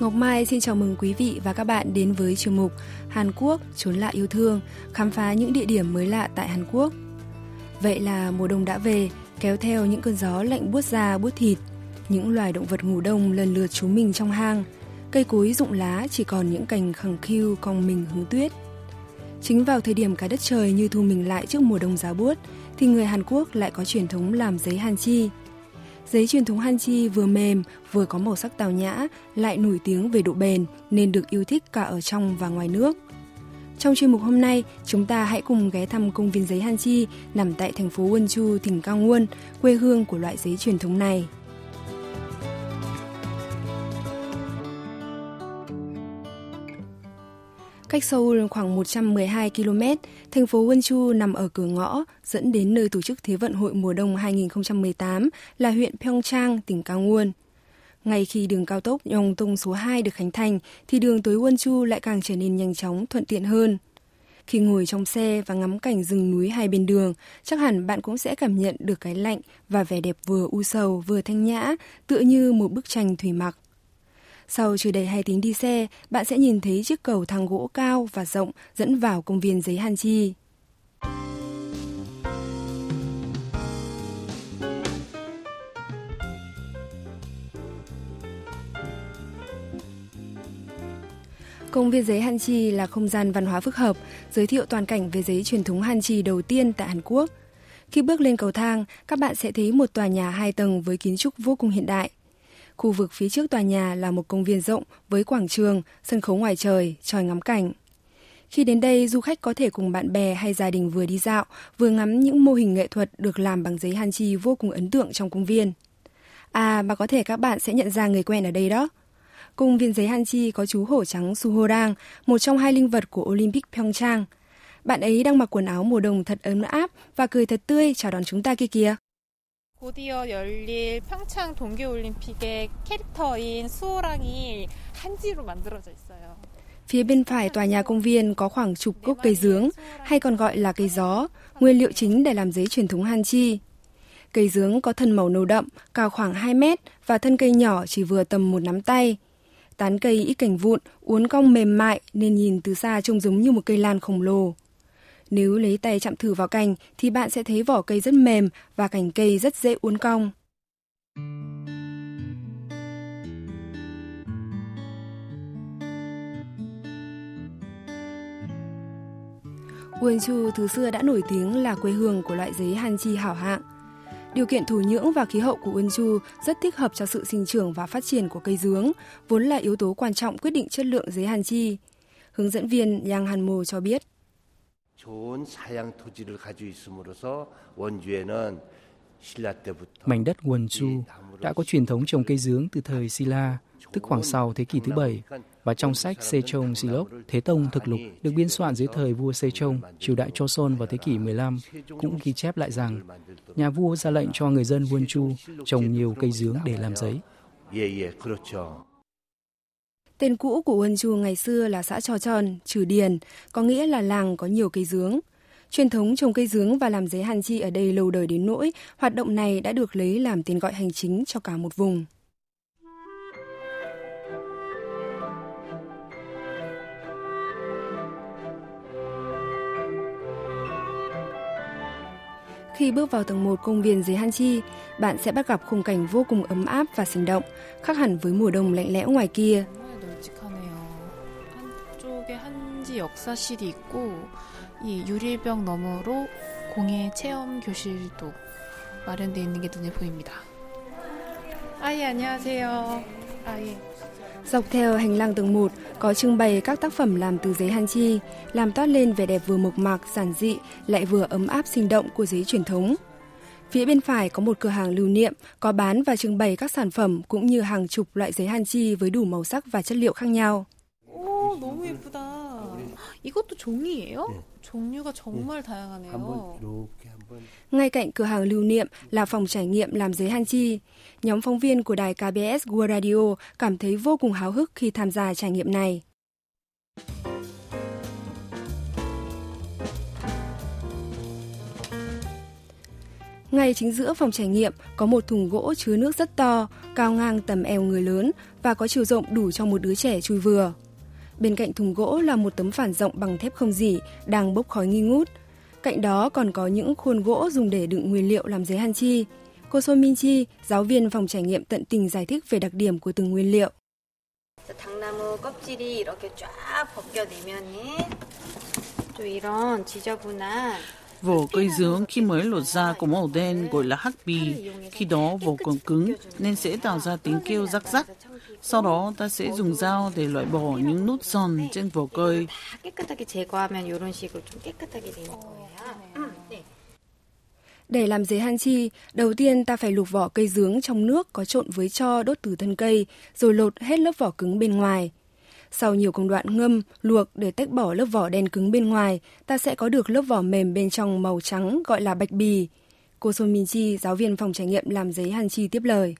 Ngọc Mai xin chào mừng quý vị và các bạn đến với chương mục Hàn Quốc trốn lạ yêu thương, khám phá những địa điểm mới lạ tại Hàn Quốc. Vậy là mùa đông đã về, kéo theo những cơn gió lạnh buốt da buốt thịt. Những loài động vật ngủ đông lần lượt trú mình trong hang. Cây cối rụng lá chỉ còn những cành khẳng khiu cong mình hứng tuyết. Chính vào thời điểm cả đất trời như thu mình lại trước mùa đông giá buốt, thì người Hàn Quốc lại có truyền thống làm giấy hàn chi. Giấy truyền thống hanji vừa mềm, vừa có màu sắc tào nhã, lại nổi tiếng về độ bền nên được yêu thích cả ở trong và ngoài nước. Trong chuyên mục hôm nay, chúng ta hãy cùng ghé thăm công viên giấy hanji nằm tại thành phố Wonju, tỉnh Gangwon, quê hương của loại giấy truyền thống này. Cách Seoul khoảng 112 km, thành phố Wonju nằm ở cửa ngõ dẫn đến nơi tổ chức Thế vận hội mùa đông 2018 là huyện Pyeongchang, tỉnh Gangwon. Ngay khi đường cao tốc Yongtung số 2 được khánh thành thì đường tới Wonju lại càng trở nên nhanh chóng, thuận tiện hơn. Khi ngồi trong xe và ngắm cảnh rừng núi hai bên đường, chắc hẳn bạn cũng sẽ cảm nhận được cái lạnh và vẻ đẹp vừa u sầu vừa thanh nhã, tựa như một bức tranh thủy mặc. Sau chưa đầy 2 tiếng đi xe, bạn sẽ nhìn thấy chiếc cầu thang gỗ cao và rộng dẫn vào công viên giấy Hàn Chi. Công viên giấy Han Chi là không gian văn hóa phức hợp, giới thiệu toàn cảnh về giấy truyền thống Han Chi đầu tiên tại Hàn Quốc. Khi bước lên cầu thang, các bạn sẽ thấy một tòa nhà hai tầng với kiến trúc vô cùng hiện đại. Khu vực phía trước tòa nhà là một công viên rộng với quảng trường, sân khấu ngoài trời, tròi ngắm cảnh. Khi đến đây, du khách có thể cùng bạn bè hay gia đình vừa đi dạo, vừa ngắm những mô hình nghệ thuật được làm bằng giấy han chi vô cùng ấn tượng trong công viên. À, mà có thể các bạn sẽ nhận ra người quen ở đây đó. Công viên giấy han chi có chú hổ trắng Suho-rang, một trong hai linh vật của Olympic Pyeongchang. Bạn ấy đang mặc quần áo mùa đông thật ấm áp và cười thật tươi chào đón chúng ta kia kìa. 곧이어 열릴 평창 동계올림픽의 캐릭터인 수호랑이 한지로 만들어져 있어요. Phía bên phải tòa nhà công viên có khoảng chục gốc cây dướng, hay còn gọi là cây gió, nguyên liệu chính để làm giấy truyền thống Han Chi. Cây dướng có thân màu nâu đậm, cao khoảng 2 mét và thân cây nhỏ chỉ vừa tầm một nắm tay. Tán cây ít cành vụn, uốn cong mềm mại nên nhìn từ xa trông giống như một cây lan khổng lồ. Nếu lấy tay chạm thử vào cành thì bạn sẽ thấy vỏ cây rất mềm và cành cây rất dễ uốn cong. Wonju từ xưa đã nổi tiếng là quê hương của loại giấy hanchi hảo hạng. Điều kiện thổ nhưỡng và khí hậu của Wonju rất thích hợp cho sự sinh trưởng và phát triển của cây dướng, vốn là yếu tố quan trọng quyết định chất lượng giấy hanchi. Hướng dẫn viên Yang Hanmo cho biết. 좋은 사양 토지를 가지고 있음으로써 원주에는 Mảnh đất Wonju đã có truyền thống trồng cây dướng từ thời Silla, tức khoảng sau thế kỷ thứ bảy, và trong sách Sejong Silok, Thế Tông Thực Lục được biên soạn dưới thời vua Sejong, triều đại Joseon vào thế kỷ 15, cũng ghi chép lại rằng nhà vua ra lệnh cho người dân Wonju trồng nhiều cây dướng để làm giấy. Tên cũ của Wonju ngày xưa là xã Trò Tròn, Trừ Điền, có nghĩa là làng có nhiều cây dướng. Truyền thống trồng cây dướng và làm giấy hàn chi ở đây lâu đời đến nỗi, hoạt động này đã được lấy làm tên gọi hành chính cho cả một vùng. Khi bước vào tầng 1 công viên giấy Han Chi, bạn sẽ bắt gặp khung cảnh vô cùng ấm áp và sinh động, khác hẳn với mùa đông lạnh lẽo ngoài kia. 역사실이 있고 이 유리병 너머로 공예 체험 교실도 마련되어 있는 게 눈에 보입니다. 아예 안녕하세요. 아예. Dọc theo hành lang tầng 1 có trưng bày các tác phẩm làm từ giấy han chi, làm toát lên vẻ đẹp vừa mộc mạc, giản dị, lại vừa ấm áp sinh động của giấy truyền thống. Phía bên phải có một cửa hàng lưu niệm, có bán và trưng bày các sản phẩm cũng như hàng chục loại giấy han chi với đủ màu sắc và chất liệu khác nhau. 오, 너무 예쁘다. 이것도 종이에요? 네. 종류가 정말 네. 다양하네요. 한번 이렇게 한번. Ngay cạnh cửa hàng lưu niệm là phòng trải nghiệm làm giấy han chi. Nhóm phóng viên của đài KBS World Radio cảm thấy vô cùng háo hức khi tham gia trải nghiệm này. Ngay chính giữa phòng trải nghiệm có một thùng gỗ chứa nước rất to, cao ngang tầm eo người lớn và có chiều rộng đủ cho một đứa trẻ chui vừa. Bên cạnh thùng gỗ là một tấm phản rộng bằng thép không dỉ đang bốc khói nghi ngút. Cạnh đó còn có những khuôn gỗ dùng để đựng nguyên liệu làm giấy hanchi. Cô Son Min Chi, giáo viên phòng trải nghiệm tận tình giải thích về đặc điểm của từng nguyên liệu. 당나무 껍질이 이렇게 쫙 벗겨내면은 또 이런 지저분한 Vỏ cây dướng khi mới lột ra có màu đen gọi là hắc bì. Khi đó vỏ còn cứng nên sẽ tạo ra tiếng kêu rắc rắc. Sau đó ta sẽ dùng dao để loại bỏ những nút giòn trên vỏ cây. Để làm giấy hang chi, đầu tiên ta phải luộc vỏ cây dướng trong nước có trộn với cho đốt từ thân cây, rồi lột hết lớp vỏ cứng bên ngoài. Sau nhiều công đoạn ngâm, luộc để tách bỏ lớp vỏ đen cứng bên ngoài, ta sẽ có được lớp vỏ mềm bên trong màu trắng gọi là bạch bì. Cô Son Min Chi, giáo viên phòng trải nghiệm làm giấy hàn chi tiếp lời.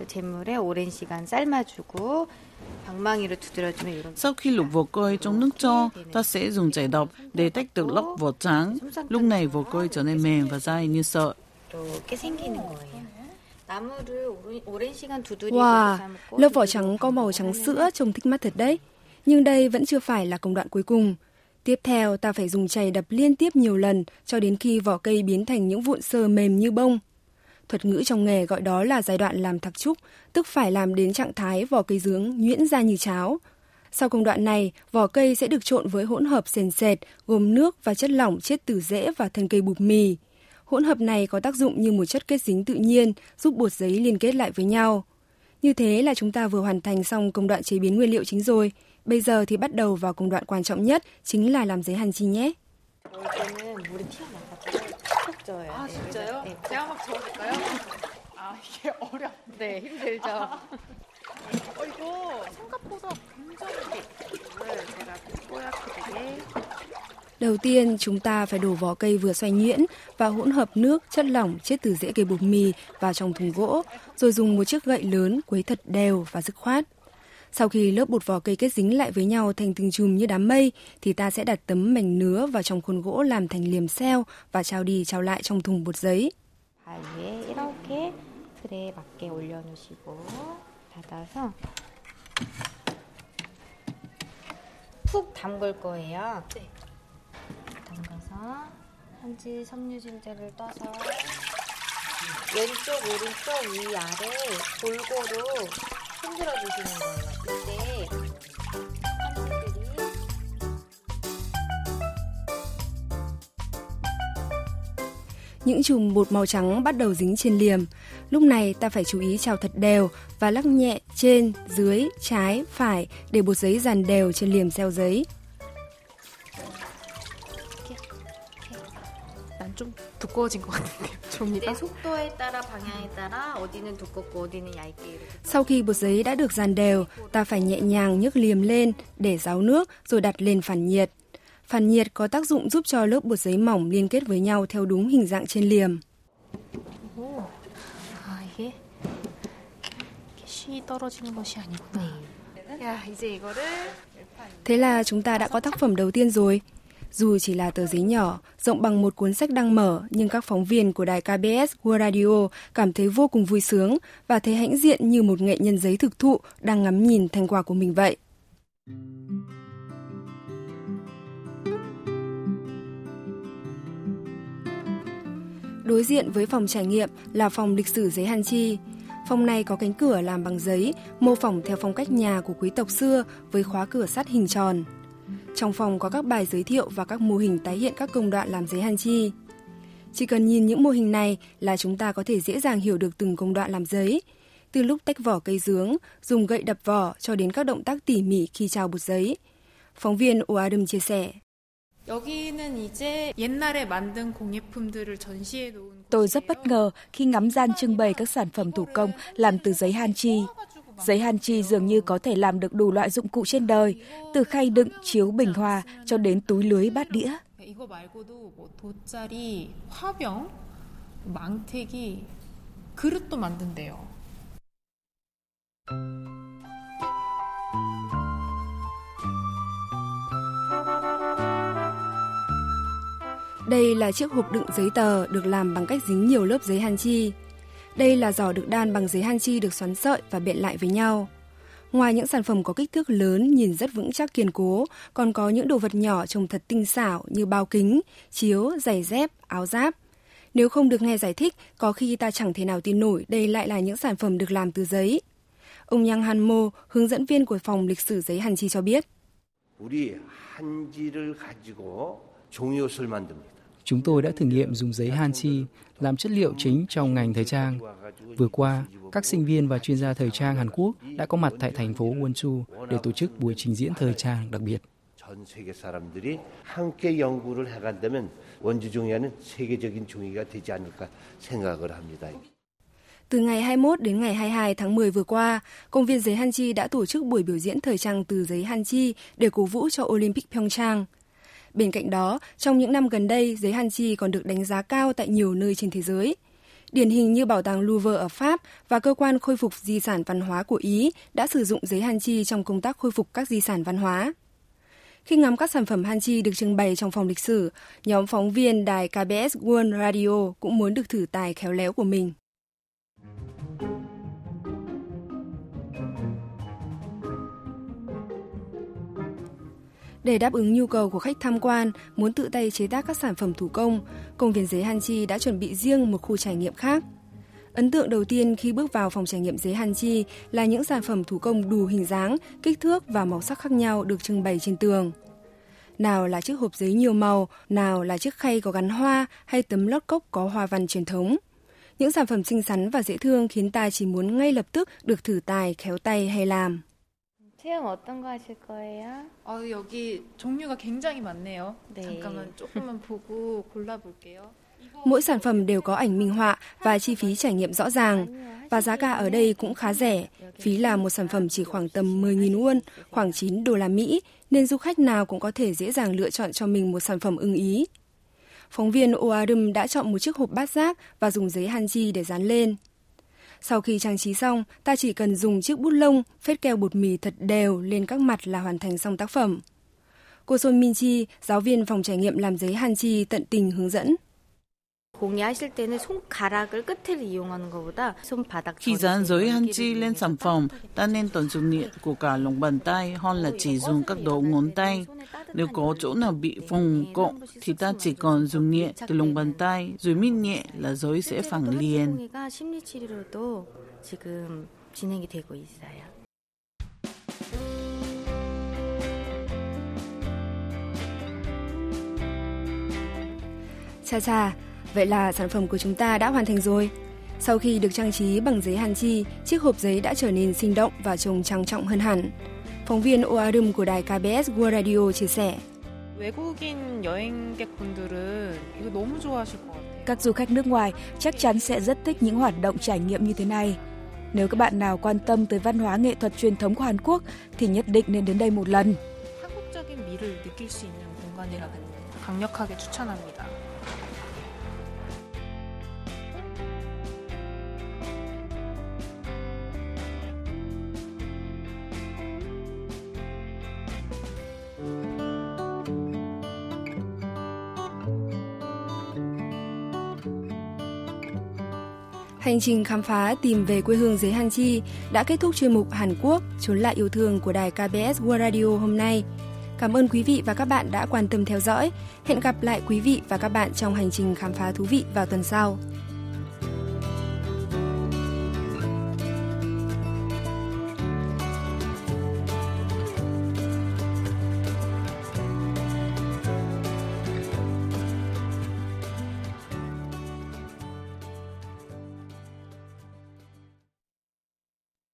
그 재물에 오랜 시간 삶아주고 방망이로 두드려주면 이런 Sau khi luộc vỏ cây trong nước cho, ta sẽ dùng chảy độc để tách được lớp vỏ trắng. Lúc này vỏ cây trở nên mềm và dai như sợi. 이렇게 생기는 거예요. 나무를 오랜, 오랜 시간 두드리고 Wow, 삶고 lớp vỏ trắng có màu trắng sữa trông thích mắt thật đấy. Nhưng đây vẫn chưa phải là công đoạn cuối cùng. Tiếp theo, ta phải dùng chày đập liên tiếp nhiều lần cho đến khi vỏ cây biến thành những vụn sơ mềm như bông. Thuật ngữ trong nghề gọi đó là giai đoạn làm thạc trúc, tức phải làm đến trạng thái vỏ cây dướng nhuyễn ra như cháo. Sau công đoạn này, vỏ cây sẽ được trộn với hỗn hợp sền sệt, gồm nước và chất lỏng chết từ rễ và thân cây bụp mì. Hỗn hợp này có tác dụng như một chất kết dính tự nhiên, giúp bột giấy liên kết lại với nhau. Như thế là chúng ta vừa hoàn thành xong công đoạn chế biến nguyên liệu chính rồi. Bây giờ thì bắt đầu vào công đoạn quan trọng nhất, chính là làm giấy hàn chi nhé. 푹 쪄야 아 돼요. 진짜요? 네. 제가 막 저어줄까요? 아 이게 어렵. 네, 힘들죠. 어 이거 생각보다 굉장히 물을 제가 뽀얗게 되게 Đầu tiên, chúng ta phải đổ vỏ cây vừa xoay nhuyễn và hỗn hợp nước, chất lỏng chiết từ rễ cây bột mì vào trong thùng gỗ, rồi dùng một chiếc gậy lớn quấy thật đều và dứt khoát. Sau khi lớp bột vỏ cây kết dính lại với nhau thành từng chùm như đám mây, thì ta sẽ đặt tấm mảnh nứa vào trong khuôn gỗ làm thành liềm xeo và trao đi trao lại trong thùng bột giấy. 발 위에 이렇게 틀에 맞게 올려놓으시고 닫아서 푹 담글 거예요. 네. 담가서 한지 섬유질제를 떠서 왼쪽 오른쪽 위 아래 골고루 흔들어 주시는 거예요. 이때 한지들이 Những chùm bột màu trắng bắt đầu dính trên liềm. Lúc này ta phải chú ý trào thật đều và lắc nhẹ trên, dưới, trái, phải để bột giấy dàn đều trên liềm xeo giấy. 난 좀 두꺼워진 것 같은데요. 종이가. 내 속도에 따라 방향에 따라 어디는 두껍고 어디는 얇게 이렇게 Sau khi bột giấy đã được dàn đều, ta phải nhẹ nhàng nhấc liềm lên để ráo nước rồi đặt lên phản nhiệt. Phản nhiệt có tác dụng giúp cho lớp bột giấy mỏng liên kết với nhau theo đúng hình dạng trên liềm. 아 이게 이게 시 떨어지는 것이 아니구나. 야 이제 이거를 Thế là chúng ta đã có tác phẩm đầu tiên rồi. Dù chỉ là tờ giấy nhỏ, rộng bằng một cuốn sách đang mở, nhưng các phóng viên của đài KBS World Radio cảm thấy vô cùng vui sướng và thấy hãnh diện như một nghệ nhân giấy thực thụ đang ngắm nhìn thành quả của mình vậy. Đối diện với phòng trải nghiệm là phòng lịch sử giấy hàn chi. Phòng này có cánh cửa làm bằng giấy, mô phỏng theo phong cách nhà của quý tộc xưa với khóa cửa sắt hình tròn. Trong phòng có các bài giới thiệu và các mô hình tái hiện các công đoạn làm giấy hàn. Chỉ cần nhìn những mô hình này là chúng ta có thể dễ dàng hiểu được từng công đoạn làm giấy, từ lúc tách vỏ cây dướng, dùng gậy đập vỏ cho đến các động tác tỉ mỉ khi trao bột giấy. Phóng viên Oadum chia sẻ. Tôi rất bất ngờ khi ngắm gian trưng bày các sản phẩm thủ công làm từ giấy han chi. Giấy hàn chi dường như có thể làm được đủ loại dụng cụ trên đời, từ khay đựng, chiếu bình hoa cho đến túi lưới bát đĩa. Đây là chiếc hộp đựng giấy tờ được làm bằng cách dính nhiều lớp giấy hàn chi. Đây là giỏ được đan bằng giấy hanchi được xoắn sợi và bện lại với nhau. Ngoài những sản phẩm có kích thước lớn nhìn rất vững chắc kiên cố, còn có những đồ vật nhỏ trông thật tinh xảo như bao kính, chiếu, giày dép, áo giáp. Nếu không được nghe giải thích, có khi ta chẳng thể nào tin nổi đây lại là những sản phẩm được làm từ giấy. Ông Yang Han Mo, hướng dẫn viên của phòng lịch sử giấy Hàn Chi cho biết. Chúng tôi đã thử nghiệm dùng giấy Hanchi làm chất liệu chính trong ngành thời trang. Vừa qua, các sinh viên và chuyên gia thời trang Hàn Quốc đã có mặt tại thành phố Wonju để tổ chức buổi trình diễn thời trang đặc biệt. 전 세계 사람들이 함께 연구를 해간다면 원주 종이와는 세계적인 종이가 되지 않을까 생각을 합니다. Từ ngày 21 đến ngày 22 tháng 10 vừa qua, công viên giấy Hanchi đã tổ chức buổi biểu diễn thời trang từ giấy Hanchi để cổ vũ cho Olympic Pyeongchang. Bên cạnh đó, trong những năm gần đây, giấy hanji còn được đánh giá cao tại nhiều nơi trên thế giới. Điển hình như Bảo tàng Louvre ở Pháp và Cơ quan Khôi phục Di sản Văn hóa của Ý đã sử dụng giấy hanji trong công tác khôi phục các di sản văn hóa. Khi ngắm các sản phẩm hanji được trưng bày trong phòng lịch sử, nhóm phóng viên đài KBS World Radio cũng muốn được thử tài khéo léo của mình. Để đáp ứng nhu cầu của khách tham quan muốn tự tay chế tác các sản phẩm thủ công, công viên giấy Hanchi đã chuẩn bị riêng một khu trải nghiệm khác. Ấn tượng đầu tiên khi bước vào phòng trải nghiệm giấy Hanchi là những sản phẩm thủ công đủ hình dáng, kích thước và màu sắc khác nhau được trưng bày trên tường. Nào là chiếc hộp giấy nhiều màu, nào là chiếc khay có gắn hoa hay tấm lót cốc có hoa văn truyền thống. Những sản phẩm xinh xắn và dễ thương khiến ta chỉ muốn ngay lập tức được thử tài, khéo tay hay làm. 체험 어떤 거 하실 거예요? 어, 여기 종류가 굉장히 많네요. 네. 잠깐만 조금만 보고 골라볼게요. Mỗi sản phẩm đều có ảnh minh họa và chi phí trải nghiệm rõ ràng. Và giá cả ở đây cũng khá rẻ. Phí là một sản phẩm chỉ khoảng tầm 10.000 won, khoảng 9 đô la Mỹ, nên du khách nào cũng có thể dễ dàng lựa chọn cho mình một sản phẩm ưng ý. Phóng viên Oarum đã chọn một chiếc hộp bát giác và dùng giấy hanji để dán lên. Sau khi trang trí xong, ta chỉ cần dùng chiếc bút lông phết keo bột mì thật đều lên các mặt là hoàn thành xong tác phẩm. Cô Son Min Chi, giáo viên phòng trải nghiệm làm giấy hanji tận tình hướng dẫn. Khi dán giấy hanji lên sản phẩm, ta nên tận dụng nhiệt của cả lòng bàn tay hơn là chỉ dùng các đầu ngón tay. Nếu có chỗ nào bị phồng cộng thì ta chỉ còn dùng nhẹ từ lòng bàn tay rồi mít nhẹ là giấy sẽ phẳng liền. 진행이 되고 있어요. Chà chà, vậy là sản phẩm của chúng ta đã hoàn thành rồi. Sau khi được trang trí bằng giấy hàn chi, chiếc hộp giấy đã trở nên sinh động và trông trang trọng hơn hẳn. Phóng viên Oarum của đài KBS World Radio chia sẻ. Các du khách nước ngoài chắc chắn sẽ rất thích những hoạt động trải nghiệm như thế này. Nếu các bạn nào quan tâm tới văn hóa nghệ thuật truyền thống của Hàn Quốc thì nhất định nên đến đây một lần. 강력하게 추천합니다. Hành trình khám phá tìm về quê hương dưới hàn chi đã kết thúc chuyên mục Hàn Quốc trốn lại yêu thương của đài KBS World Radio hôm nay. Cảm ơn quý vị và các bạn đã quan tâm theo dõi. Hẹn gặp lại quý vị và các bạn trong hành trình khám phá thú vị vào tuần sau.